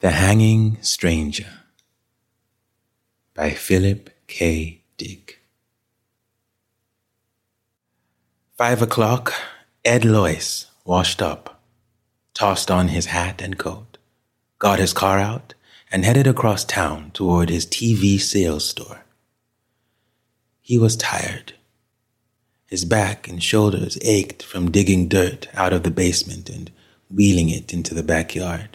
The Hanging Stranger by Philip K. Dick. Five o'clock, Ed Loyce washed up, tossed on his hat and coat, got his car out, and headed across town toward his TV sales store. He was tired. His back and shoulders ached from digging dirt out of the basement and wheeling it into the backyard.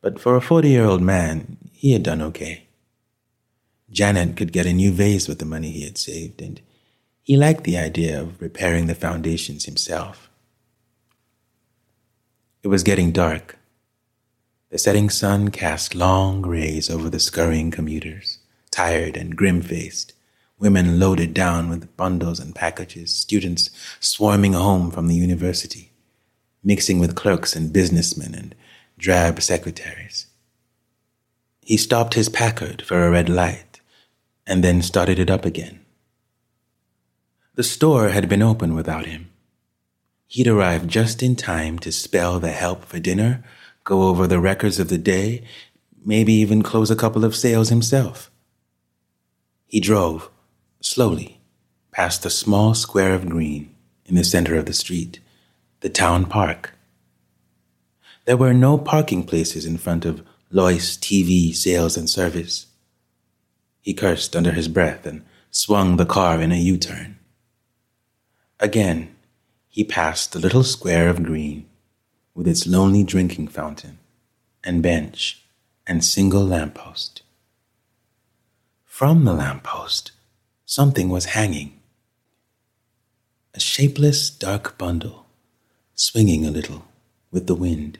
But for a 40 year old man, he had done okay. Janet could get a new vase with the money he had saved, and he liked the idea of repairing the foundations himself. It was getting dark. The setting sun cast long rays over the scurrying commuters, tired and grim faced, women loaded down with bundles and packages, students swarming home from the university, mixing with clerks and businessmen and drab secretaries. He stopped his Packard for a red light and then started it up again. The store had been open without him. He'd arrived just in time to spell the help for dinner, go over the records of the day, maybe even close a couple of sales himself. He drove, slowly, past the small square of green in the center of the street, the town park. There were no parking places in front of Loyce TV Sales and Service. He cursed under his breath and swung the car in a U turn. Again, he passed the little square of green with its lonely drinking fountain and bench and single lamppost. From the lamppost, something was hanging. A shapeless, dark bundle, swinging a little with the wind,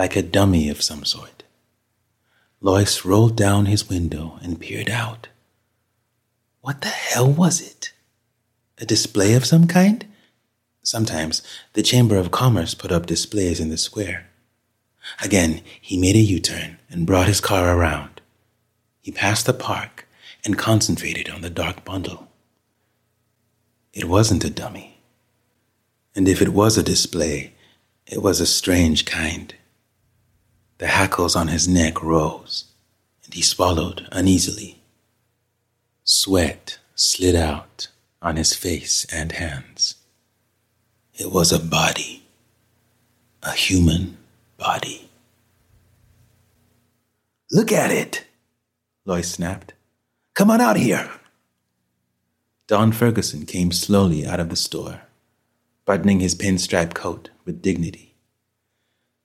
like a dummy of some sort. Loyce rolled down his window and peered out. What the hell was it? A display of some kind? Sometimes the Chamber of Commerce put up displays in the square. Again, he made a U turn and brought his car around. He passed the park and concentrated on the dark bundle. It wasn't a dummy. And if it was a display, it was a strange kind. The hackles on his neck rose, and he swallowed uneasily. Sweat slid out on his face and hands. It was a body, a human body. Look at it, Loyce snapped. Come on out here. Don Ferguson came slowly out of the store, buttoning his pinstripe coat with dignity.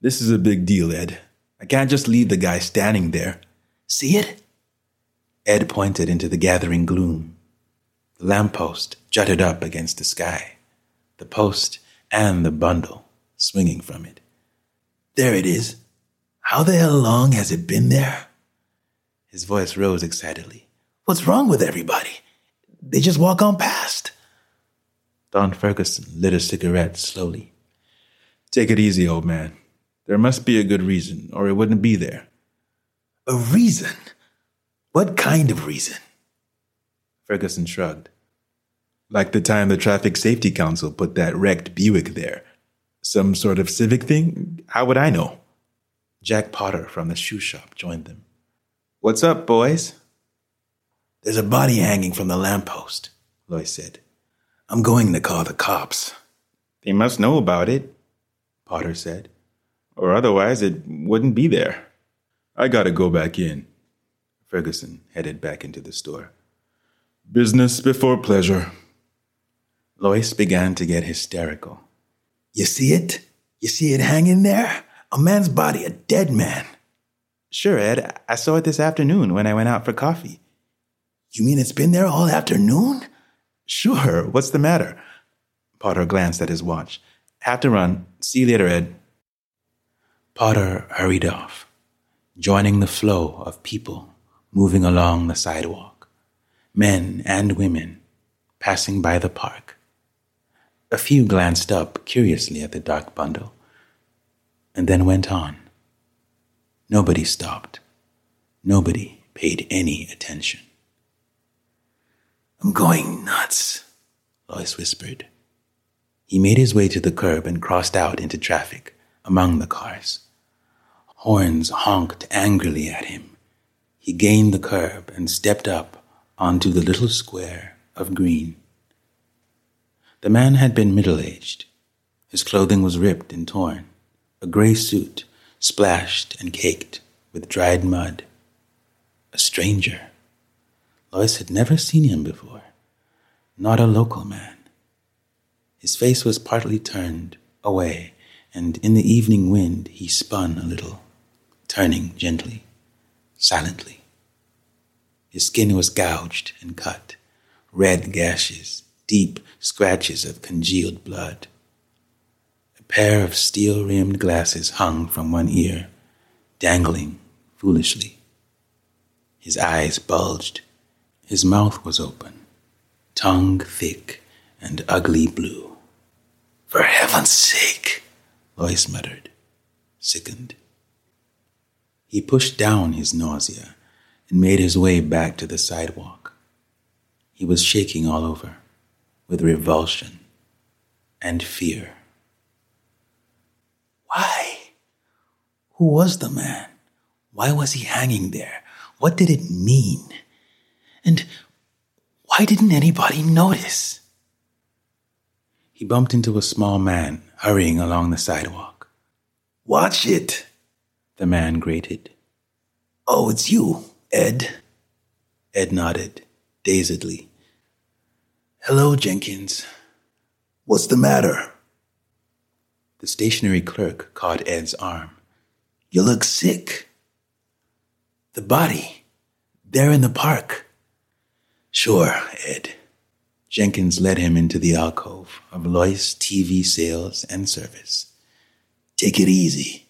This is a big deal, Ed. I can't just leave the guy standing there. See it? Ed pointed into the gathering gloom. The lamppost jutted up against the sky, the post and the bundle swinging from it. There it is. How the hell long has it been there? His voice rose excitedly. What's wrong with everybody? They just walk on past. Don Ferguson lit a cigarette slowly. Take it easy, old man. There must be a good reason, or it wouldn't be there. A reason? What kind of reason? Ferguson shrugged. Like the time the Traffic Safety Council put that wrecked Buick there. Some sort of civic thing? How would I know? Jack Potter from the shoe shop joined them. What's up, boys? There's a body hanging from the lamppost, Loyce said. I'm going to call the cops. They must know about it, Potter said, or otherwise it wouldn't be there. I gotta go back in. Ferguson headed back into the store. Business before pleasure. Loyce began to get hysterical. You see it? You see it hanging there? A man's body, a dead man. Sure, Ed. I saw it this afternoon when I went out for coffee. You mean it's been there all afternoon? Sure. What's the matter? Potter glanced at his watch. Have to run. See you later, Ed. Potter hurried off, joining the flow of people moving along the sidewalk, men and women passing by the park. A few glanced up curiously at the dark bundle and then went on. Nobody stopped. Nobody paid any attention. I'm going nuts, Loyce whispered. He made his way to the curb and crossed out into traffic among the cars. Horns honked angrily at him. He gained the curb and stepped up onto the little square of green. The man had been middle aged. His clothing was ripped and torn, a gray suit splashed and caked with dried mud. A stranger. Loyce had never seen him before, not a local man. His face was partly turned away, and in the evening wind he spun a little, turning gently, silently. His skin was gouged and cut, red gashes, deep scratches of congealed blood. A pair of steel rimmed glasses hung from one ear, dangling foolishly. His eyes bulged. His mouth was open, tongue thick and ugly blue. For heaven's sake, Loyce muttered, sickened. He pushed down his nausea and made his way back to the sidewalk. He was shaking all over with revulsion and fear. Why? Who was the man? Why was he hanging there? What did it mean? And why didn't anybody notice? He bumped into a small man hurrying along the sidewalk. Watch it, the man grated. Oh, it's you, Ed. Ed nodded, dazedly. Hello, Jenkins. What's the matter? The stationery clerk caught Ed's arm. You look sick. The body. There in the park. Sure, Ed. Jenkins led him into the alcove of Loyce TV sales and service. Take it easy.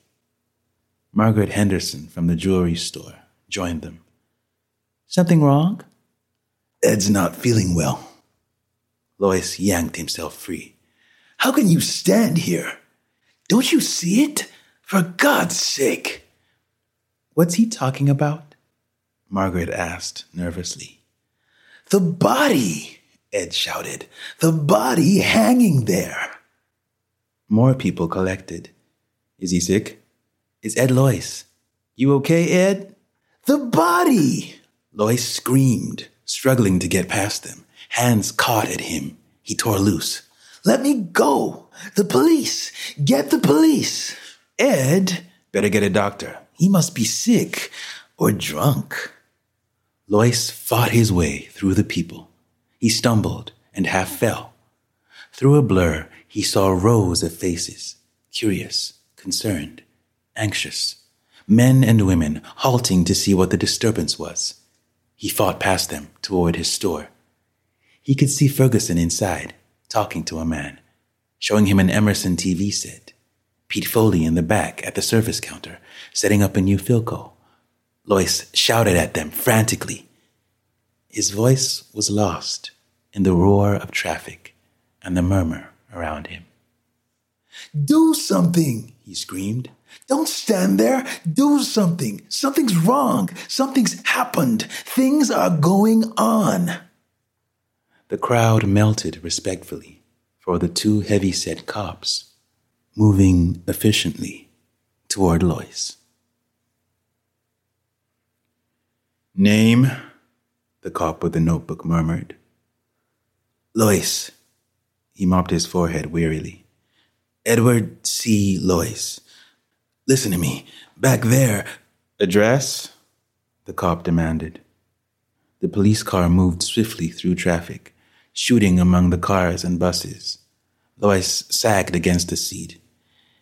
Margaret Henderson from the jewelry store joined them. Something wrong? Ed's not feeling well. Loyce yanked himself free. How can you stand here? Don't you see it? For God's sake. What's he talking about? Margaret asked nervously. The body, Ed shouted. The body hanging there. More people collected. Is he sick? Is Ed Loyce? You okay, Ed? The body! Loyce screamed, struggling to get past them. Hands caught at him. He tore loose. Let me go! The police! Get the police! Ed, better get a doctor. He must be sick or drunk. Loyce fought his way through the people. He stumbled and half fell. Through a blur, he saw rows of faces, curious, concerned, anxious, men and women halting to see what the disturbance was. He fought past them toward his store. He could see Ferguson inside, talking to a man, showing him an Emerson TV set. Pete Foley in the back at the service counter, setting up a new Philco. Loyce shouted at them frantically. His voice was lost in the roar of traffic and the murmur around him. Do something, he screamed. Don't stand there. Do something. Something's wrong. Something's happened. Things are going on. The crowd melted respectfully for the two heavy-set cops moving efficiently toward Loyce. Name, the cop with the notebook murmured. Loyce. He mopped his forehead wearily. Edward C. Loyce. Listen to me. Back there. Address? The cop demanded. The police car moved swiftly through traffic, shooting among the cars and buses. Loyce sagged against the seat,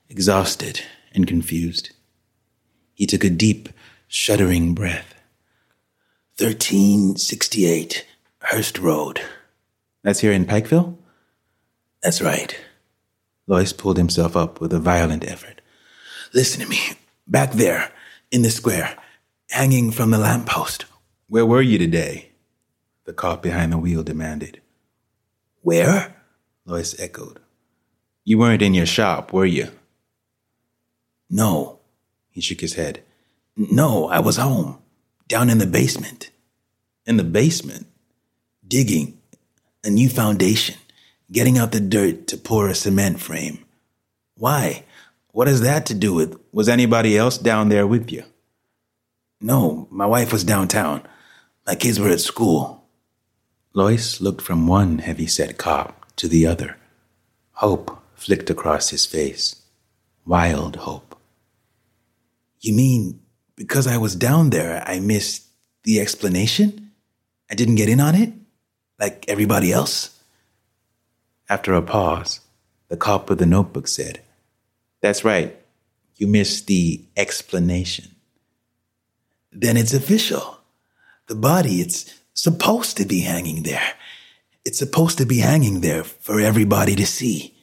exhausted and confused. He took a deep, shuddering breath. 1368 Hurst Road. That's here in Pikeville? That's right. Loyce pulled himself up with a violent effort. Listen to me. Back there, in the square, hanging from the lamppost. Where were you today? The cop behind the wheel demanded. Where? Loyce echoed. You weren't in your shop, were you? No. He shook his head. No, I was home, down in the basement. In the basement? Digging a new foundation, getting out the dirt to pour a cement frame. Why? What has that to do with? Was anybody else down there with you? No, my wife was downtown. My kids were at school. Loyce looked from one heavy set cop to the other. Hope flicked across his face. Wild hope. You mean because I was down there, I missed the explanation? I didn't get in on it? Like everybody else? After a pause, the cop with the notebook said, That's right. You missed the explanation. Then it's official. The body, it's supposed to be hanging there. It's supposed to be hanging there for everybody to see.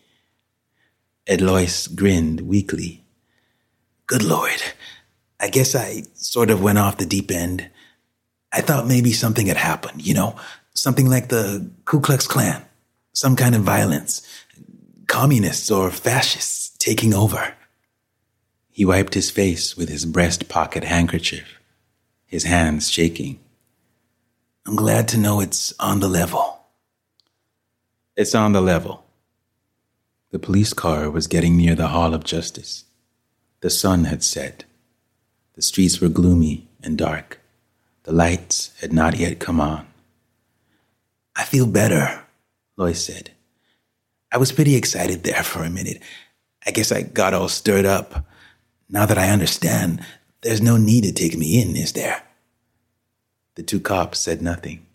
Ed Loyce grinned weakly. Good Lord. I guess I sort of went off the deep end. I thought maybe something had happened, you know, something like the Ku Klux Klan, some kind of violence, communists or fascists taking over. He wiped his face with his breast pocket handkerchief, his hands shaking. I'm glad to know it's on the level. It's on the level. The police car was getting near the Hall of Justice. The sun had set. The streets were gloomy and dark. The lights had not yet come on. I feel better, Loyce said. I was pretty excited there for a minute. I guess I got all stirred up. Now that I understand, there's no need to take me in, is there? The two cops said nothing.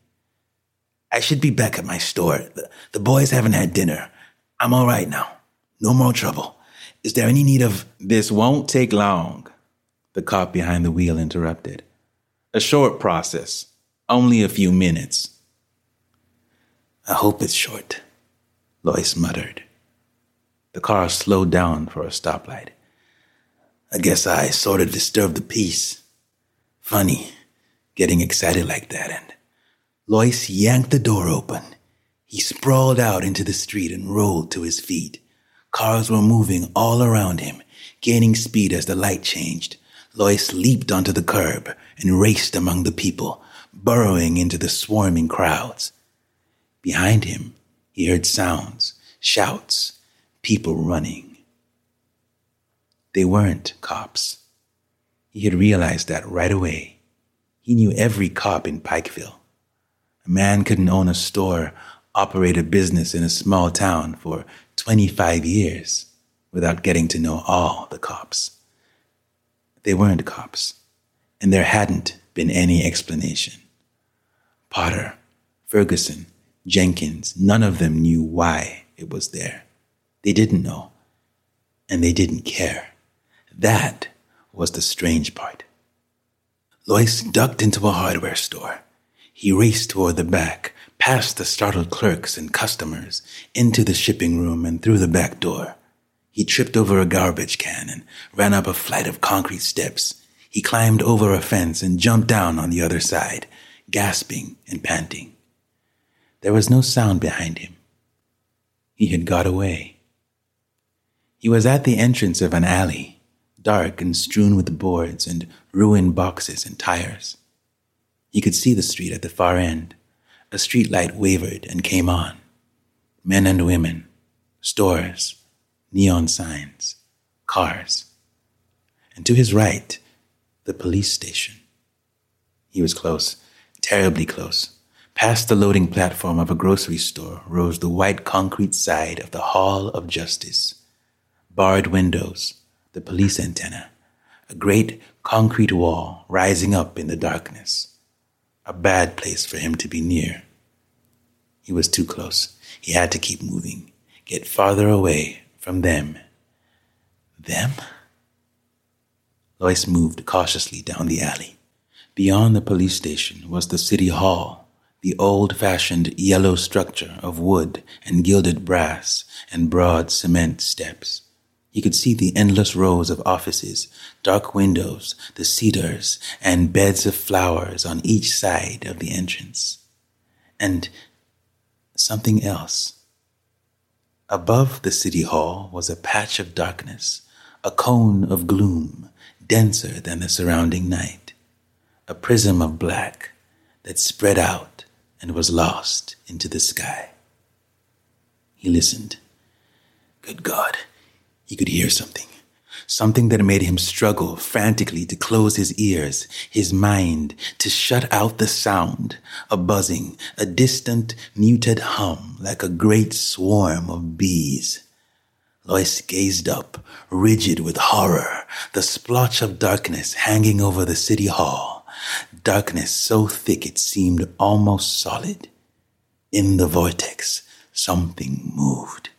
I should be back at my store. The, the boys haven't had dinner. I'm all right now. No more trouble. Is there any need of. This won't take long, the cop behind the wheel interrupted. A short process, only a few minutes. I hope it's short, Loyce muttered. The car slowed down for a stoplight. I guess I sort of disturbed the peace. Funny, getting excited like that, and Loyce yanked the door open. He sprawled out into the street and rolled to his feet. Cars were moving all around him, gaining speed as the light changed. Loyce leaped onto the curb and raced among the people, burrowing into the swarming crowds. Behind him, he heard sounds, shouts, people running. They weren't cops. He had realized that right away. He knew every cop in Pikeville. A man couldn't own a store, operate a business in a small town for 25 years without getting to know all the cops. They weren't cops, and there hadn't been any explanation. Potter, Ferguson, Jenkins, none of them knew why it was there. They didn't know, and they didn't care. That was the strange part. Loyce ducked into a hardware store. He raced toward the back, past the startled clerks and customers, into the shipping room and through the back door. He tripped over a garbage can and ran up a flight of concrete steps. He climbed over a fence and jumped down on the other side, gasping and panting. There was no sound behind him. He had got away. He was at the entrance of an alley, dark and strewn with boards and ruined boxes and tires. He could see the street at the far end. A street light wavered and came on. Men and women, stores, neon signs, cars. And to his right, the police station. He was close, terribly close. Past the loading platform of a grocery store rose the white concrete side of the Hall of Justice. Barred windows, the police antenna, a great concrete wall rising up in the darkness. A bad place for him to be near. He was too close. He had to keep moving, get farther away from them. Them? Loyce moved cautiously down the alley. Beyond the police station was the city hall, the old fashioned yellow structure of wood and gilded brass and broad cement steps. He could see the endless rows of offices, dark windows, the cedars, and beds of flowers on each side of the entrance. And something else. Above the city hall was a patch of darkness, a cone of gloom, denser than the surrounding night, a prism of black that spread out and was lost into the sky. He listened. Good God, he could hear something. something that made him struggle frantically to close his ears, his mind to shut out the sound, a buzzing, a distant, muted hum like a great swarm of bees. Loyce gazed up, rigid with horror, the splotch of darkness hanging over the city hall, darkness so thick it seemed almost solid. In the vortex, something moved.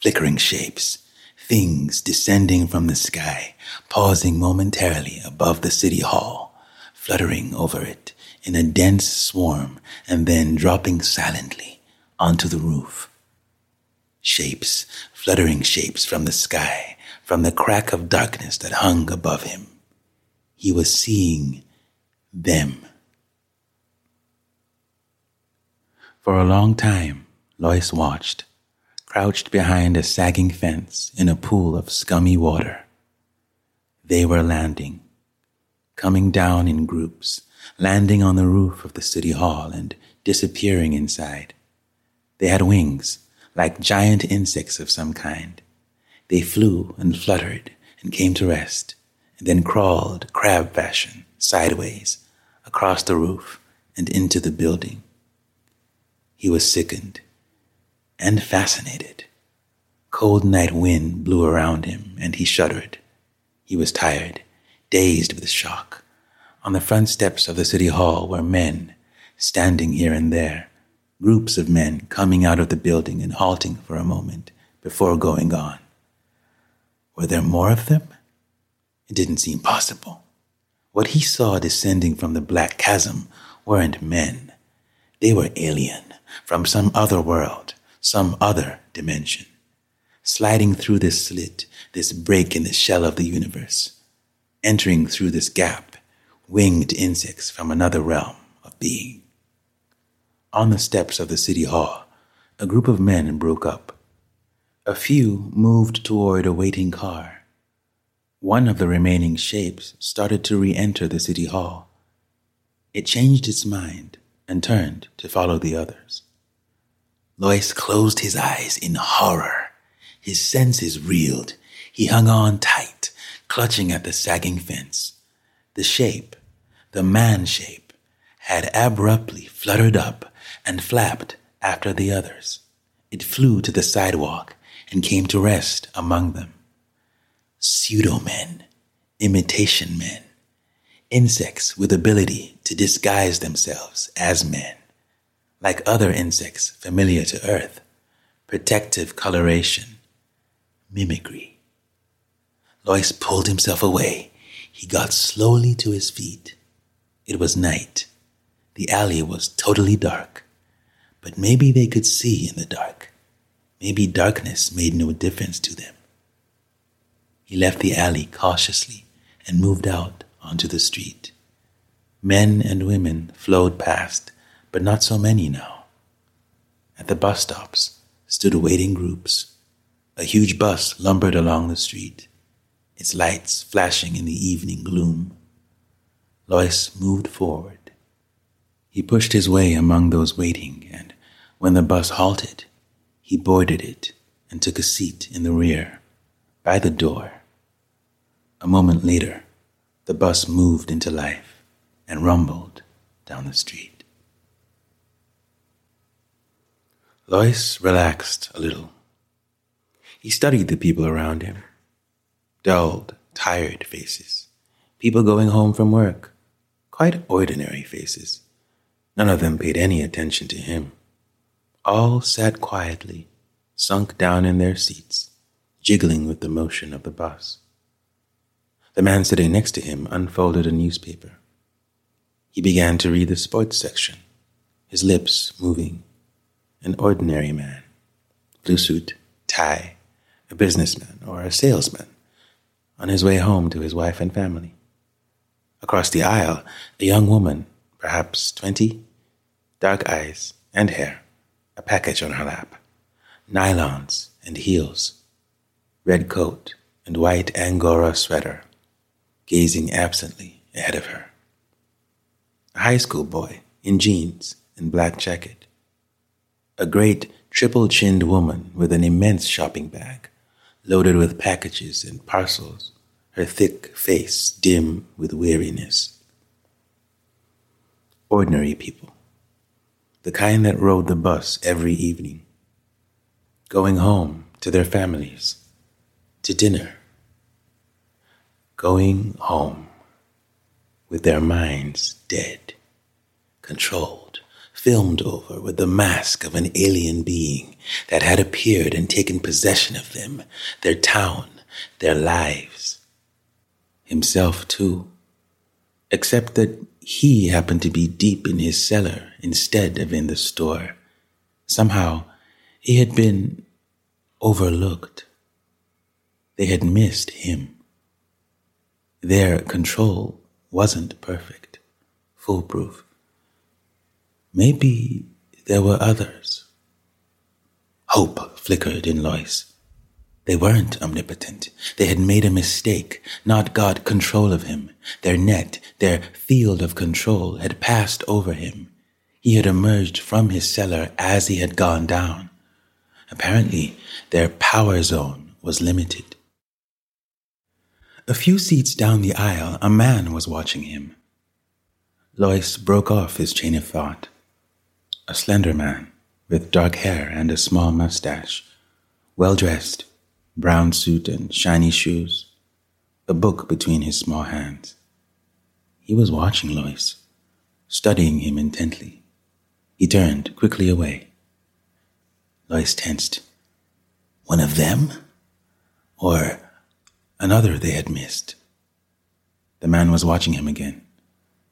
Flickering shapes, things descending from the sky, pausing momentarily above the city hall, fluttering over it in a dense swarm, and then dropping silently onto the roof. Shapes, fluttering shapes from the sky, from the crack of darkness that hung above him. He was seeing them. For a long time, Loyce watched crouched behind a sagging fence in a pool of scummy water. They were landing, coming down in groups, landing on the roof of the city hall and disappearing inside. They had wings, like giant insects of some kind. They flew and fluttered and came to rest, and then crawled crab fashion sideways across the roof and into the building. He was sickened and fascinated. Cold night wind blew around him, and he shuddered. He was tired, dazed with shock. On the front steps of the city hall were men, standing here and there, groups of men coming out of the building and halting for a moment before going on. Were there more of them? It didn't seem possible. What he saw descending from the black chasm weren't men. They were alien, from some other world, some other dimension, sliding through this slit, this break in the shell of the universe, entering through this gap, winged insects from another realm of being. On the steps of the city hall, a group of men broke up. A few moved toward a waiting car. One of the remaining shapes started to re enter the city hall. It changed its mind and turned to follow the others. Loyce closed his eyes in horror. His senses reeled. He hung on tight, clutching at the sagging fence. The shape, the man shape, had abruptly fluttered up and flapped after the others. It flew to the sidewalk and came to rest among them. Pseudo men, imitation men, insects with ability to disguise themselves as men like other insects familiar to Earth, protective coloration, mimicry. Loyce pulled himself away. He got slowly to his feet. It was night. The alley was totally dark. But maybe they could see in the dark. Maybe darkness made no difference to them. He left the alley cautiously and moved out onto the street. Men and women flowed past, but not so many now. At the bus stops stood waiting groups. A huge bus lumbered along the street, its lights flashing in the evening gloom. Loyce moved forward. He pushed his way among those waiting, and when the bus halted, he boarded it and took a seat in the rear, by the door. A moment later, the bus moved into life and rumbled down the street. Loyce relaxed a little. He studied the people around him dulled, tired faces, people going home from work, quite ordinary faces. None of them paid any attention to him. All sat quietly, sunk down in their seats, jiggling with the motion of the bus. The man sitting next to him unfolded a newspaper. He began to read the sports section, his lips moving an ordinary man, blue suit, tie, a businessman or a salesman, on his way home to his wife and family. Across the aisle, a young woman, perhaps twenty, dark eyes and hair, a package on her lap, nylons and heels, red coat and white Angora sweater, gazing absently ahead of her. A high school boy in jeans and black jacket, a great triple chinned woman with an immense shopping bag, loaded with packages and parcels, her thick face dim with weariness. Ordinary people, the kind that rode the bus every evening, going home to their families, to dinner, going home with their minds dead, controlled, filmed over with the mask of an alien being that had appeared and taken possession of them, their town, their lives. Himself, too, except that he happened to be deep in his cellar instead of in the store. Somehow, he had been overlooked. They had missed him. Their control wasn't perfect, foolproof. Maybe there were others. Hope flickered in Loyce. They weren't omnipotent. They had made a mistake, not got control of him. Their net, their field of control had passed over him. He had emerged from his cellar as he had gone down. Apparently, their power zone was limited. A few seats down the aisle, a man was watching him. Loyce broke off his chain of thought. A slender man, with dark hair and a small mustache, well dressed, brown suit and shiny shoes, a book between his small hands. He was watching Loyce, studying him intently. He turned quickly away. Loyce tensed. One of them? Or another they had missed. The man was watching him again.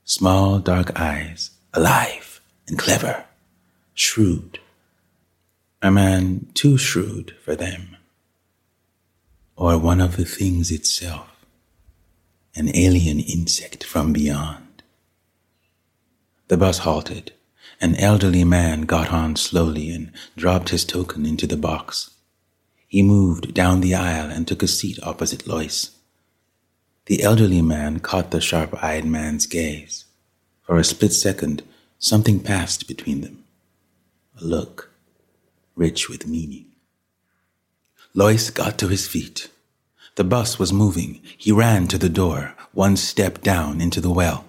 Small, dark eyes, alive and clever, shrewd. A man too shrewd for them. Or one of the things itself, an alien insect from beyond. The bus halted. An elderly man got on slowly and dropped his token into the box. He moved down the aisle and took a seat opposite Loyce. The elderly man caught the sharp eyed man's gaze. For a split second, something passed between them. A look, rich with meaning. Loyce got to his feet. The bus was moving. He ran to the door, one step down into the well.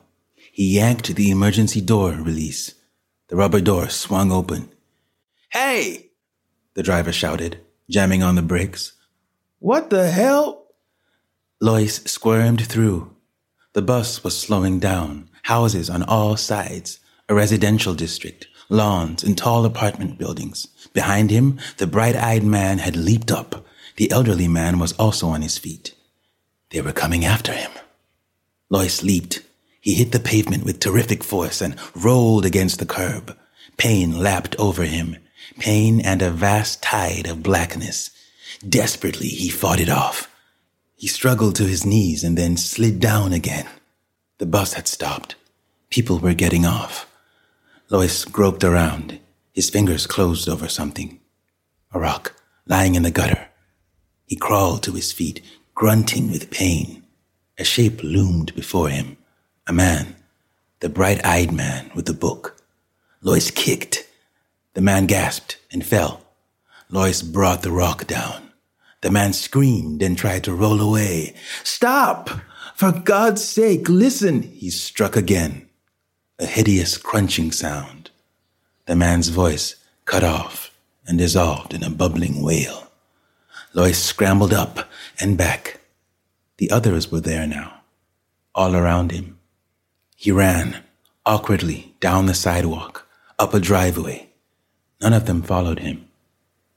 He yanked the emergency door release. The rubber door swung open. Hey! The driver shouted jamming on the brakes. What the hell? Loyce squirmed through. The bus was slowing down, houses on all sides, a residential district, lawns and tall apartment buildings. Behind him, the bright eyed man had leaped up. The elderly man was also on his feet. They were coming after him. Loyce leaped. He hit the pavement with terrific force and rolled against the curb. Pain lapped over him pain and a vast tide of blackness. Desperately, he fought it off. He struggled to his knees and then slid down again. The bus had stopped. People were getting off. Loyce groped around. His fingers closed over something. A rock lying in the gutter. He crawled to his feet, grunting with pain. A shape loomed before him. A man. The bright eyed man with the book. Loyce kicked the man gasped and fell. Loyce brought the rock down. The man screamed and tried to roll away. Stop! For God's sake, listen! He struck again. A hideous crunching sound. The man's voice cut off and dissolved in a bubbling wail. Loyce scrambled up and back. The others were there now, all around him. He ran awkwardly down the sidewalk, up a driveway, None of them followed him.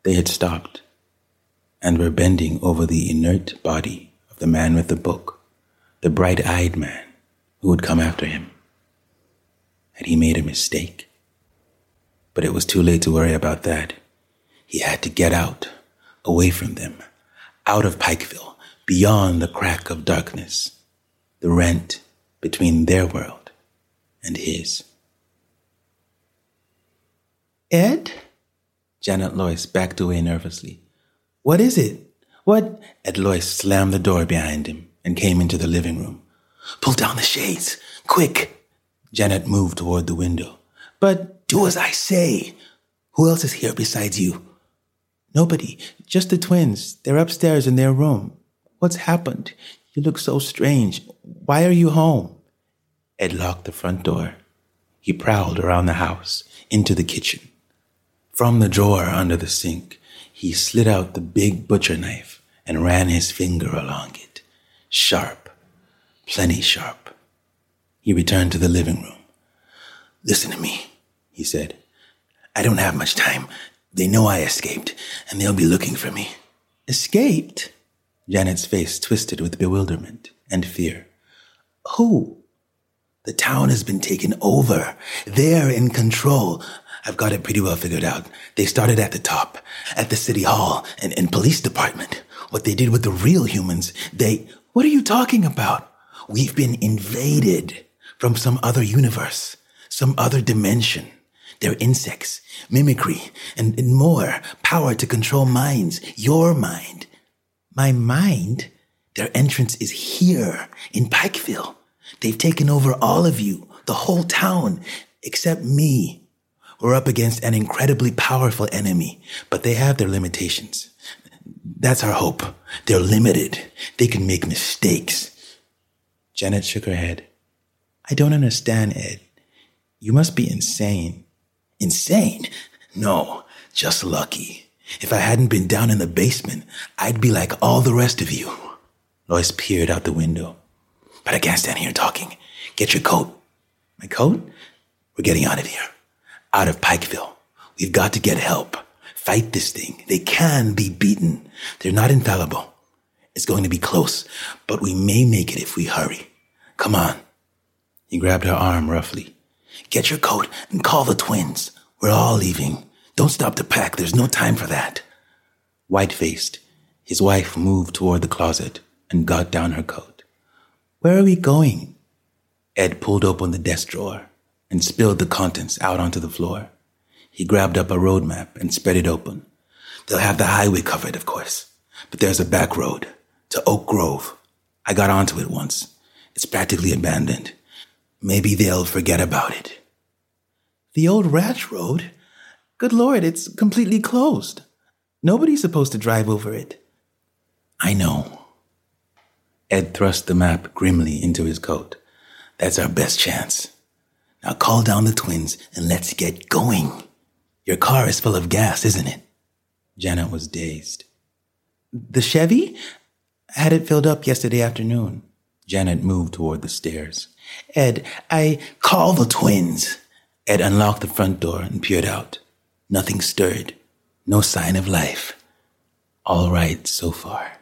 They had stopped and were bending over the inert body of the man with the book, the bright eyed man who would come after him. Had he made a mistake? But it was too late to worry about that. He had to get out, away from them, out of Pikeville, beyond the crack of darkness, the rent between their world and his. Ed? Janet Loyce backed away nervously. What is it? What? Ed Loyce slammed the door behind him and came into the living room. Pull down the shades. Quick. Janet moved toward the window. But do as I say. Who else is here besides you? Nobody. Just the twins. They're upstairs in their room. What's happened? You look so strange. Why are you home? Ed locked the front door. He prowled around the house, into the kitchen. From the drawer under the sink, he slid out the big butcher knife and ran his finger along it. Sharp, plenty sharp. He returned to the living room. Listen to me, he said. I don't have much time. They know I escaped, and they'll be looking for me. Escaped? Janet's face twisted with bewilderment and fear. Who? The town has been taken over. They're in control. I've got it pretty well figured out. They started at the top, at the city hall and, and police department. What they did with the real humans, they, what are you talking about? We've been invaded from some other universe, some other dimension. They're insects, mimicry, and, and more power to control minds, your mind. My mind? Their entrance is here in Pikeville. They've taken over all of you, the whole town, except me. We're up against an incredibly powerful enemy, but they have their limitations. That's our hope. They're limited. They can make mistakes. Janet shook her head. I don't understand, Ed. You must be insane. Insane? No, just lucky. If I hadn't been down in the basement, I'd be like all the rest of you. Loyce peered out the window. But I can't stand here talking. Get your coat. My coat? We're getting out of here. Out of Pikeville. We've got to get help. Fight this thing. They can be beaten. They're not infallible. It's going to be close, but we may make it if we hurry. Come on. He grabbed her arm roughly. Get your coat and call the twins. We're all leaving. Don't stop to pack. There's no time for that. White faced, his wife moved toward the closet and got down her coat. Where are we going? Ed pulled open the desk drawer and spilled the contents out onto the floor. He grabbed up a road map and spread it open. They'll have the highway covered, of course, but there's a back road to Oak Grove. I got onto it once. It's practically abandoned. Maybe they'll forget about it. The old ranch road? Good Lord, it's completely closed. Nobody's supposed to drive over it. I know. Ed thrust the map grimly into his coat. That's our best chance. Now call down the twins and let's get going. Your car is full of gas, isn't it? Janet was dazed. The Chevy? Had it filled up yesterday afternoon. Janet moved toward the stairs. Ed, I call the twins. Ed unlocked the front door and peered out. Nothing stirred. No sign of life. All right so far.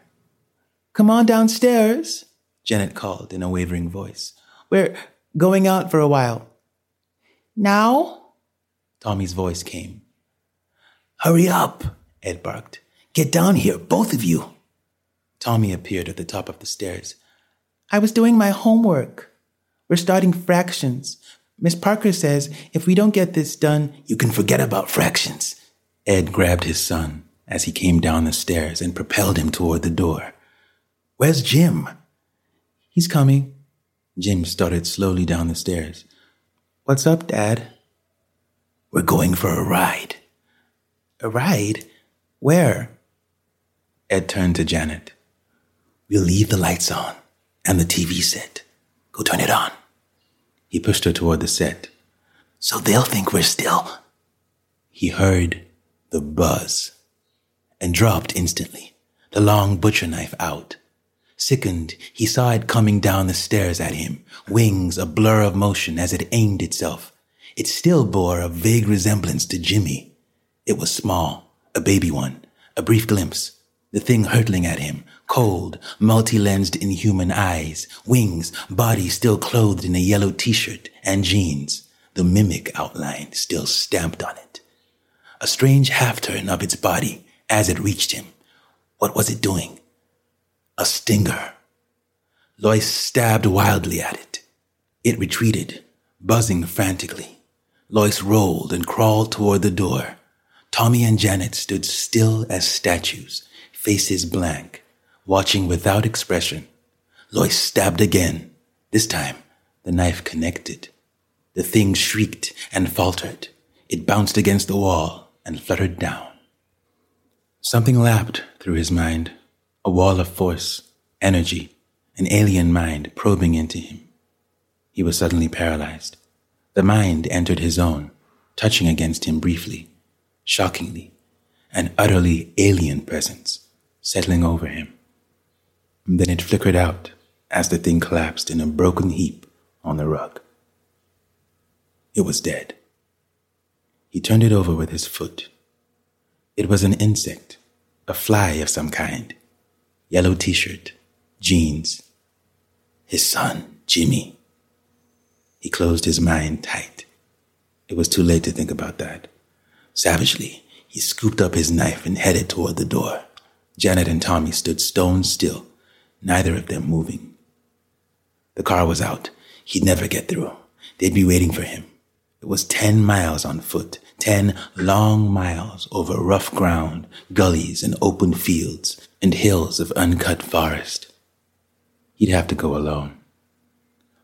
Come on downstairs, Janet called in a wavering voice. We're going out for a while. Now? Tommy's voice came. Hurry up, Ed barked. Get down here, both of you. Tommy appeared at the top of the stairs. I was doing my homework. We're starting fractions. Miss Parker says if we don't get this done, you can forget about fractions. Ed grabbed his son as he came down the stairs and propelled him toward the door. Where's Jim? He's coming. Jim started slowly down the stairs. What's up, Dad? We're going for a ride. A ride? Where? Ed turned to Janet. We'll leave the lights on and the TV set. Go turn it on. He pushed her toward the set. So they'll think we're still. He heard the buzz and dropped instantly, the long butcher knife out. Sickened, he saw it coming down the stairs at him, wings a blur of motion as it aimed itself. It still bore a vague resemblance to Jimmy. It was small, a baby one, a brief glimpse, the thing hurtling at him, cold, multi-lensed inhuman eyes, wings, body still clothed in a yellow t-shirt and jeans, the mimic outline still stamped on it. A strange half-turn of its body as it reached him. What was it doing? A stinger. Loyce stabbed wildly at it. It retreated, buzzing frantically. Loyce rolled and crawled toward the door. Tommy and Janet stood still as statues, faces blank, watching without expression. Loyce stabbed again. This time, the knife connected. The thing shrieked and faltered. It bounced against the wall and fluttered down. Something lapped through his mind a wall of force, energy, an alien mind probing into him. He was suddenly paralyzed. The mind entered his own, touching against him briefly, shockingly, an utterly alien presence settling over him. Then it flickered out as the thing collapsed in a broken heap on the rug. It was dead. He turned it over with his foot. It was an insect, a fly of some kind. Yellow t shirt, jeans. His son, Jimmy. He closed his mind tight. It was too late to think about that. Savagely, he scooped up his knife and headed toward the door. Janet and Tommy stood stone still, neither of them moving. The car was out. He'd never get through. They'd be waiting for him. It was ten miles on foot, ten long miles over rough ground, gullies and open fields, and hills of uncut forest. He'd have to go alone.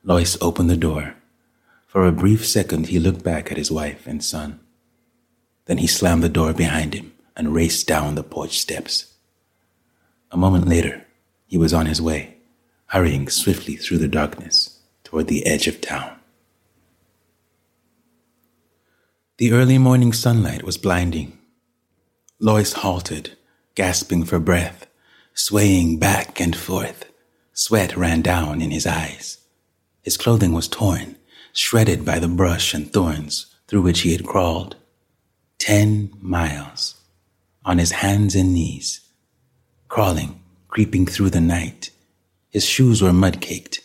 Loyce opened the door. For a brief second, he looked back at his wife and son. Then he slammed the door behind him and raced down the porch steps. A moment later, he was on his way, hurrying swiftly through the darkness toward the edge of town. The early morning sunlight was blinding. Loyce halted, gasping for breath, swaying back and forth. Sweat ran down in his eyes. His clothing was torn, shredded by the brush and thorns through which he had crawled. Ten miles, on his hands and knees, crawling, creeping through the night. His shoes were mud caked.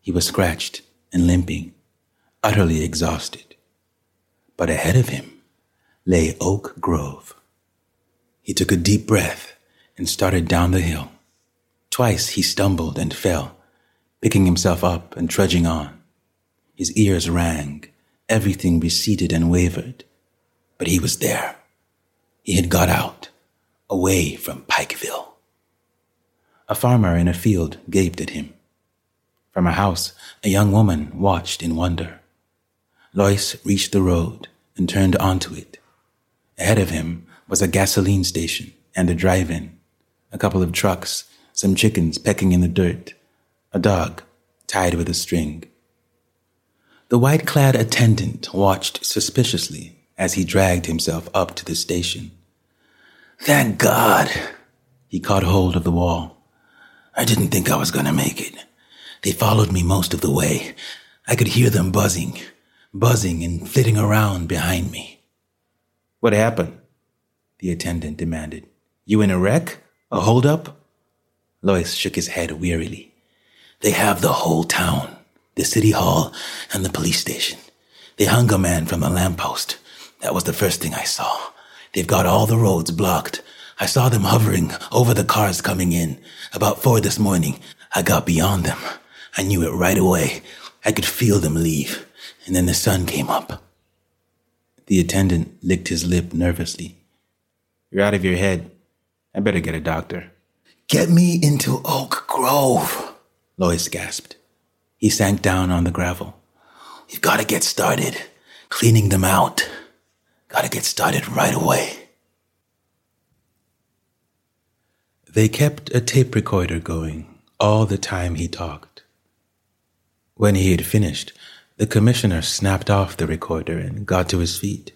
He was scratched and limping, utterly exhausted but ahead of him lay Oak Grove. He took a deep breath and started down the hill. Twice he stumbled and fell, picking himself up and trudging on. His ears rang, everything receded and wavered, but he was there. He had got out, away from Pikeville. A farmer in a field gaped at him. From a house, a young woman watched in wonder. Loyce reached the road and turned onto it. Ahead of him was a gasoline station and a drive in, a couple of trucks, some chickens pecking in the dirt, a dog tied with a string. The white clad attendant watched suspiciously as he dragged himself up to the station. Thank God! He caught hold of the wall. I didn't think I was going to make it. They followed me most of the way. I could hear them buzzing buzzing and flitting around behind me. What happened? The attendant demanded. You in a wreck? A holdup? Loyce shook his head wearily. They have the whole town, the city hall, and the police station. They hung a man from a lamppost. That was the first thing I saw. They've got all the roads blocked. I saw them hovering over the cars coming in. About four this morning, I got beyond them. I knew it right away. I could feel them leave and then the sun came up. The attendant licked his lip nervously. You're out of your head. I better get a doctor. Get me into Oak Grove, Loyce gasped. He sank down on the gravel. You've got to get started. Cleaning them out. Got to get started right away. They kept a tape recorder going all the time he talked. When he had finished, the commissioner snapped off the recorder and got to his feet.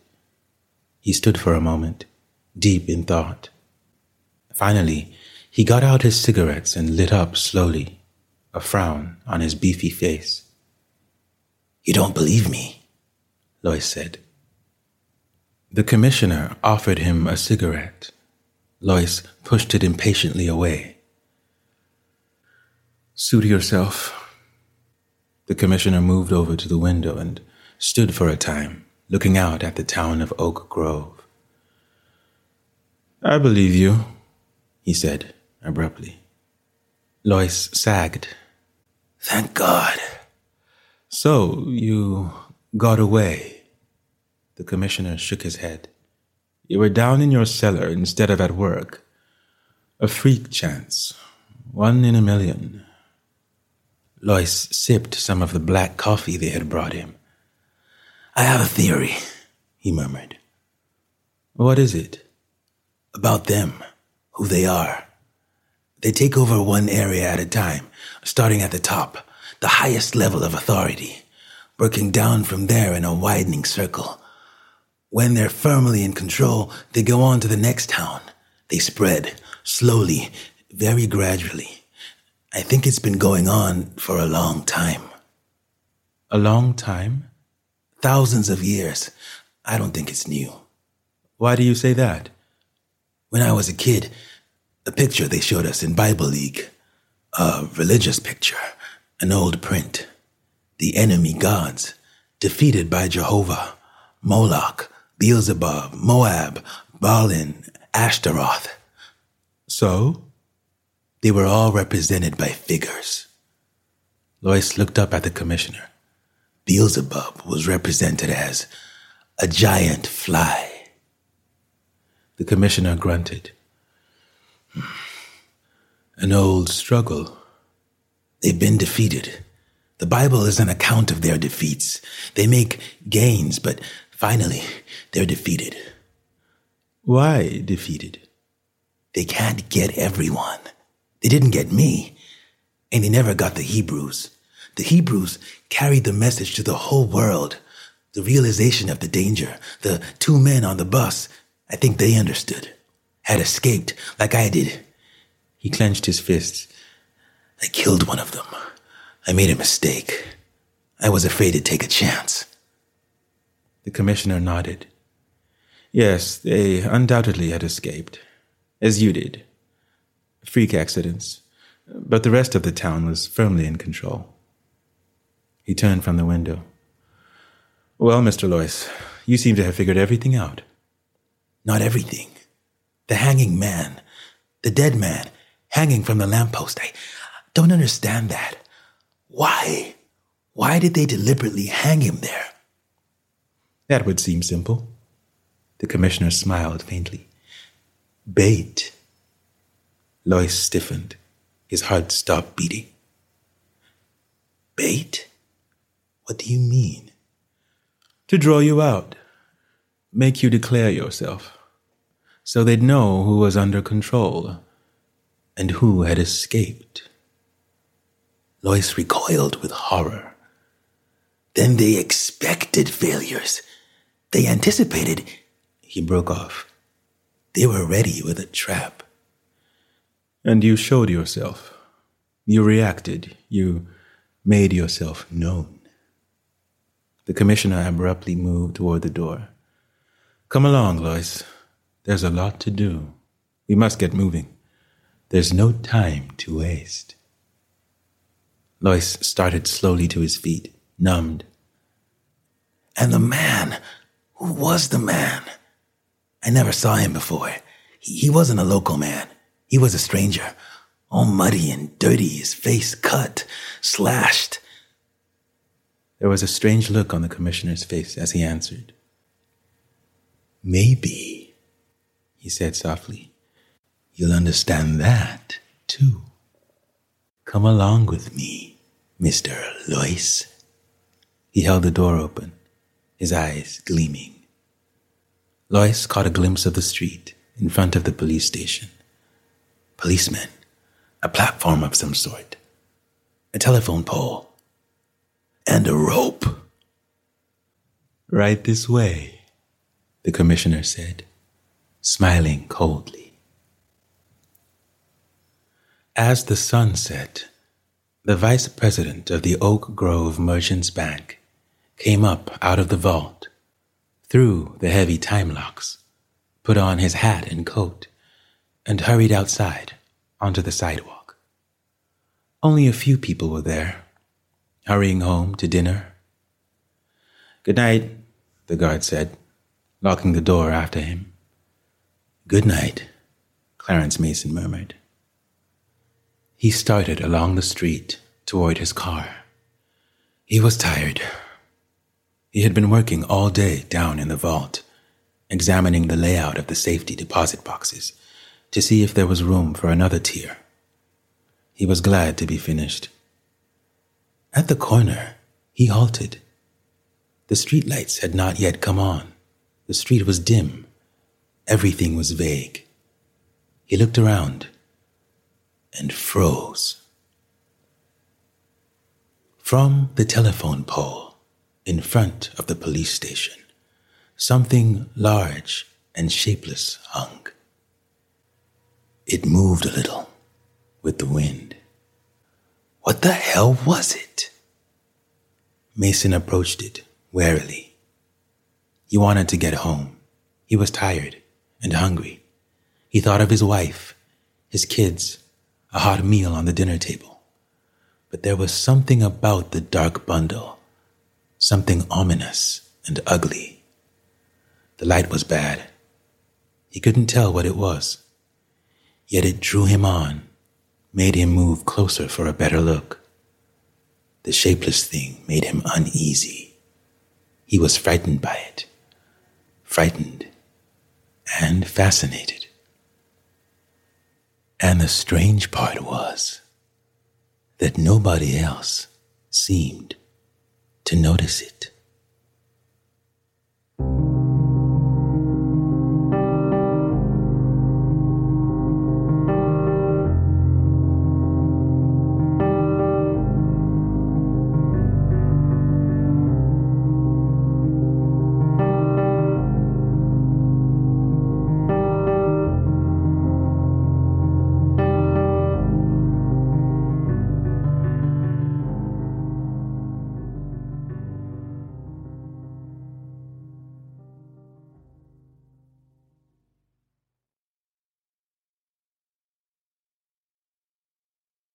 He stood for a moment, deep in thought. Finally, he got out his cigarettes and lit up slowly, a frown on his beefy face. You don't believe me? Loyce said. The commissioner offered him a cigarette. Loyce pushed it impatiently away. Suit yourself, the commissioner moved over to the window and stood for a time, looking out at the town of Oak Grove. I believe you, he said abruptly. Loyce sagged. Thank God. So you got away? The commissioner shook his head. You were down in your cellar instead of at work. A freak chance. One in a million. Loyce sipped some of the black coffee they had brought him. I have a theory, he murmured. What is it? About them, who they are. They take over one area at a time, starting at the top, the highest level of authority, working down from there in a widening circle. When they're firmly in control, they go on to the next town. They spread, slowly, very gradually. I think it's been going on for a long time. A long time? Thousands of years. I don't think it's new. Why do you say that? When I was a kid, a picture they showed us in Bible League, a religious picture, an old print. The enemy gods, defeated by Jehovah, Moloch, Beelzebub, Moab, Balin, Ashtaroth. So? They were all represented by figures. Loyce looked up at the commissioner. Beelzebub was represented as a giant fly. The commissioner grunted. Hmm. An old struggle. They've been defeated. The Bible is an account of their defeats. They make gains, but finally, they're defeated. Why defeated? They can't get everyone. They didn't get me. And they never got the Hebrews. The Hebrews carried the message to the whole world. The realization of the danger. The two men on the bus, I think they understood had escaped like I did. He clenched his fists. I killed one of them. I made a mistake. I was afraid to take a chance. The commissioner nodded. Yes, they undoubtedly had escaped, as you did. Freak accidents, but the rest of the town was firmly in control. He turned from the window. Well, Mr. Loyce, you seem to have figured everything out. Not everything the hanging man, the dead man hanging from the lamppost. I don't understand that. Why? Why did they deliberately hang him there? That would seem simple. The commissioner smiled faintly. Bait. Loyce stiffened. His heart stopped beating. Bait? What do you mean? To draw you out. Make you declare yourself so they'd know who was under control and who had escaped. Loyce recoiled with horror. Then they expected failures. They anticipated. He broke off. They were ready with a trap. And you showed yourself. You reacted. You made yourself known. The commissioner abruptly moved toward the door. Come along, Loyce. There's a lot to do. We must get moving. There's no time to waste. Loyce started slowly to his feet, numbed. And the man, who was the man? I never saw him before. He, he wasn't a local man. He was a stranger, all muddy and dirty, his face cut, slashed. There was a strange look on the commissioner's face as he answered. Maybe he said softly. You'll understand that, too. Come along with me, Mr. Loyce. He held the door open, his eyes gleaming. Lois caught a glimpse of the street in front of the police station. Policemen, a platform of some sort, a telephone pole, and a rope. Right this way, the commissioner said smiling coldly. As the sun set, the vice president of the Oak Grove Merchants Bank came up out of the vault, threw the heavy time locks, put on his hat and coat, and hurried outside onto the sidewalk. Only a few people were there, hurrying home to dinner. Good night, the guard said, locking the door after him. Good night, Clarence Mason murmured. He started along the street toward his car. He was tired. He had been working all day down in the vault, examining the layout of the safety deposit boxes to see if there was room for another tier. He was glad to be finished. At the corner, he halted. The streetlights had not yet come on. The street was dim Everything was vague. He looked around. and froze. From the telephone pole in front of the police station, something large and shapeless hung. It moved a little with the wind. What the hell was it? Mason approached it warily. He wanted to get home. He was tired and hungry. He thought of his wife, his kids, a hot meal on the dinner table. But there was something about the dark bundle, something ominous and ugly. The light was bad. He couldn't tell what it was. Yet it drew him on, made him move closer for a better look. The shapeless thing made him uneasy. He was frightened by it, frightened and fascinated. And the strange part was that nobody else seemed to notice it.